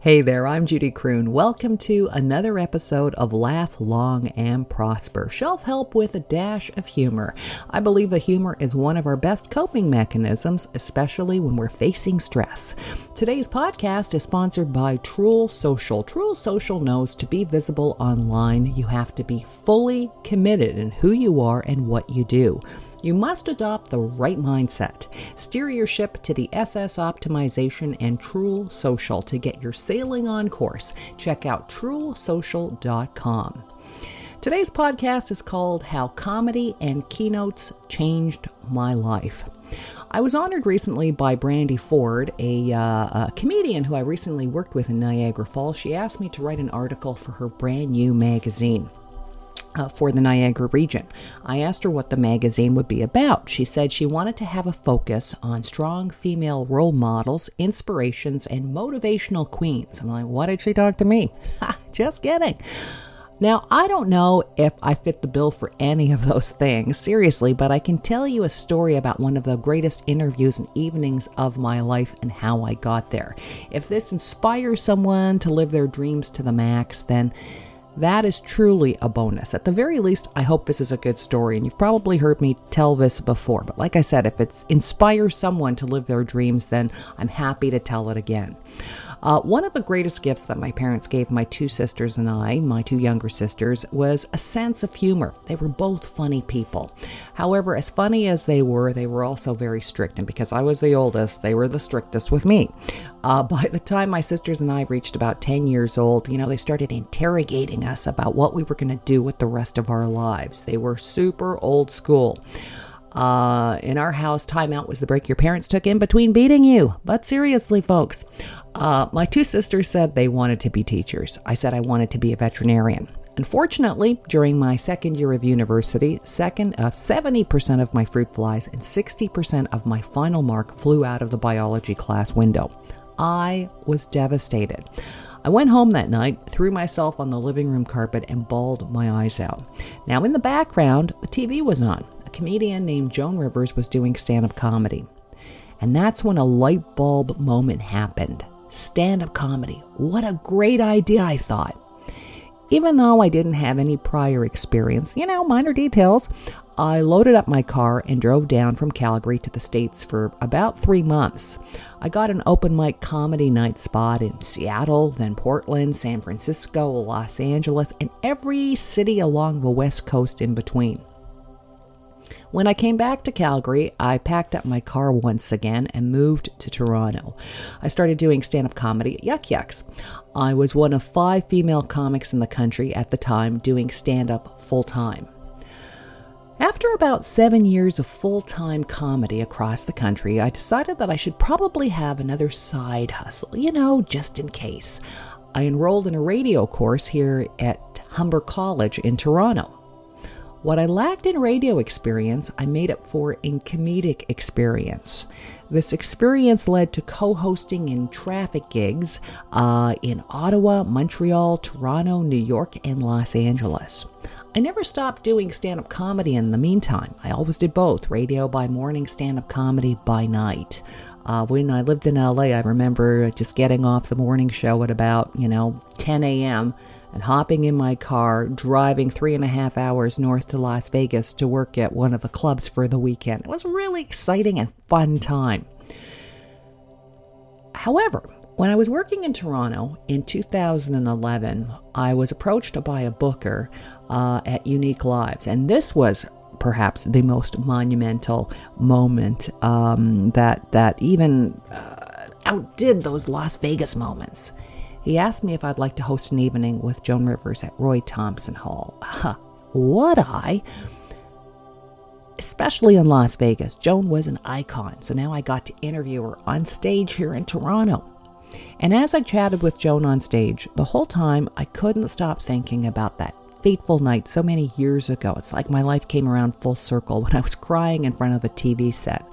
Hey there, I'm Judy Croon. Welcome to another episode of Laugh Long and Prosper, shelf help with a dash of humor. I believe that humor is one of our best coping mechanisms, especially when we're facing stress. Today's podcast is sponsored by TROOL Social. TROOL Social knows to be visible online, you have to be fully committed in who you are and what you do. You must adopt the right mindset. Steer your ship to the SS Optimization and TROOL Social to get your sailing on course. Check out troolsocial.com. Today's podcast is called How Comedy and Keynotes Changed My Life. I was honored recently by Brandy Ford, a, uh, a, comedian who I recently worked with in Niagara Falls. She asked me to write an article for her brand new magazine uh, for the Niagara region. I asked her what the magazine would be about. She said she wanted to have a focus on strong female role models, inspirations, and motivational queens. I'm like, why did she talk to me? Just kidding. Now, I don't know if I fit the bill for any of those things, seriously, but I can tell you a story about one of the greatest interviews and evenings of my life and how I got there. If this inspires someone to live their dreams to the max, then that is truly a bonus. At the very least, I hope this is a good story, and you've probably heard me tell this before. But like I said, if it inspires someone to live their dreams, then I'm happy to tell it again. Uh, one of the greatest gifts that my parents gave my two sisters and I, my two younger sisters, was a sense of humor. They were both funny people. However, as funny as they were, they were also very strict, and because I was the oldest, they were the strictest with me. Uh, by the time my sisters and I reached about 10 years old, you know, they started interrogating us about what we were going to do with the rest of our lives. They were super old school. Uh, in our house, timeout was the break your parents took in between beating you. But seriously, folks, uh, my two sisters said they wanted to be teachers. I said I wanted to be a veterinarian. Unfortunately, during my second year of university, second uh, 70% of my fruit flies and 60% of my final mark flew out of the biology class window. I was devastated. I went home that night, threw myself on the living room carpet, and bawled my eyes out. Now, in the background, the TV was on. Comedian named Joan Rivers was doing stand up comedy. And that's when a light bulb moment happened. Stand up comedy. What a great idea, I thought. Even though I didn't have any prior experience, you know, minor details, I loaded up my car and drove down from Calgary to the States for about three months. I got an open mic comedy night spot in Seattle, then Portland, San Francisco, Los Angeles, and every city along the West Coast in between. When I came back to Calgary, I packed up my car once again and moved to Toronto. I started doing stand up comedy at Yuk Yuk's. I was one of five female comics in the country at the time doing stand up full time. After about seven years of full time comedy across the country, I decided that I should probably have another side hustle, you know, just in case. I enrolled in a radio course here at Humber College in Toronto. What I lacked in radio experience, I made up for in comedic experience. This experience led to co hosting in traffic gigs uh, in Ottawa, Montreal, Toronto, New York, and Los Angeles. I never stopped doing stand up comedy in the meantime. I always did both radio by morning, stand up comedy by night. Uh, when I lived in LA, I remember just getting off the morning show at about, you know, 10 a.m and hopping in my car, driving three and a half hours north to Las Vegas to work at one of the clubs for the weekend. It was a really exciting and fun time. However, when I was working in Toronto in 2011, I was approached by a booker uh, at Unique Lives, and this was perhaps the most monumental moment um, that that even uh, outdid those Las Vegas moments. He asked me if I'd like to host an evening with Joan Rivers at Roy Thomson Hall. Would I? Especially in Las Vegas. Joan was an icon, so now I got to interview her on stage here in Toronto. And as I chatted with Joan on stage, the whole time I couldn't stop thinking about that fateful night so many years ago. It's like my life came around full circle when I was crying in front of a TV set.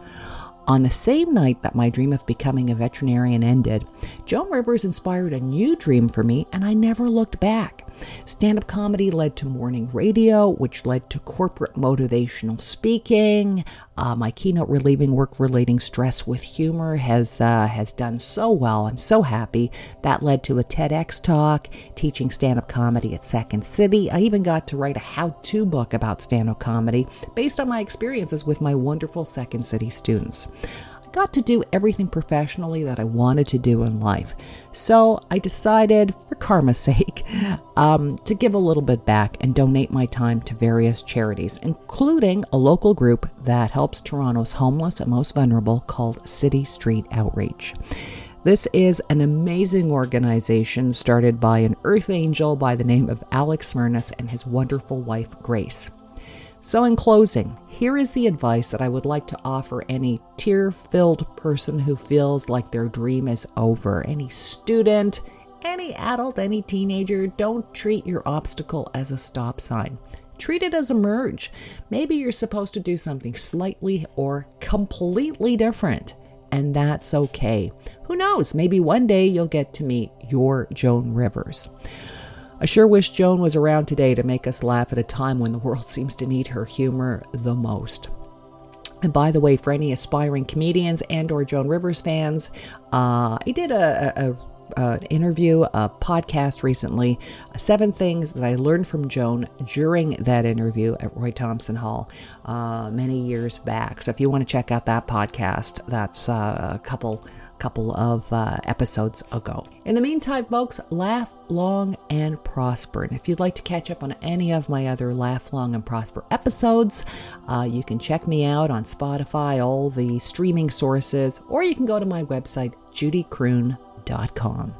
On the same night that my dream of becoming a veterinarian ended, Joan Rivers inspired a new dream for me, and I never looked back. Stand up comedy led to morning radio, which led to corporate motivational speaking. Uh, my keynote relieving work relating stress with humor has uh, has done so well. I'm so happy. That led to a TEDx talk teaching stand up comedy at Second City. I even got to write a how to book about stand up comedy based on my experiences with my wonderful Second City students got to do everything professionally that I wanted to do in life. So I decided, for karma's sake, um, to give a little bit back and donate my time to various charities, including a local group that helps Toronto's homeless and most vulnerable called City Street Outreach. This is an amazing organization started by an earth angel by the name of Alex Smyrnas and his wonderful wife, Grace. So, in closing, here is the advice that I would like to offer any tear filled person who feels like their dream is over. Any student, any adult, any teenager, don't treat your obstacle as a stop sign. Treat it as a merge. Maybe you're supposed to do something slightly or completely different, and that's okay. Who knows? Maybe one day you'll get to meet your Joan Rivers. I sure wish Joan was around today to make us laugh at a time when the world seems to need her humor the most. And by the way, for any aspiring comedians and or Joan Rivers fans, uh, I did a, a, a interview, a podcast recently, uh, seven things that I learned from Joan during that interview at Roy Thomson Hall uh, many years back. So if you want to check out that podcast, that's uh, a couple couple of uh, episodes ago. In the meantime, folks, laugh long and prosper. And if you'd like to catch up on any of my other Laugh Long and Prosper episodes, uh, you can check me out on Spotify, all the streaming sources, or you can go to my website, judycroon.com.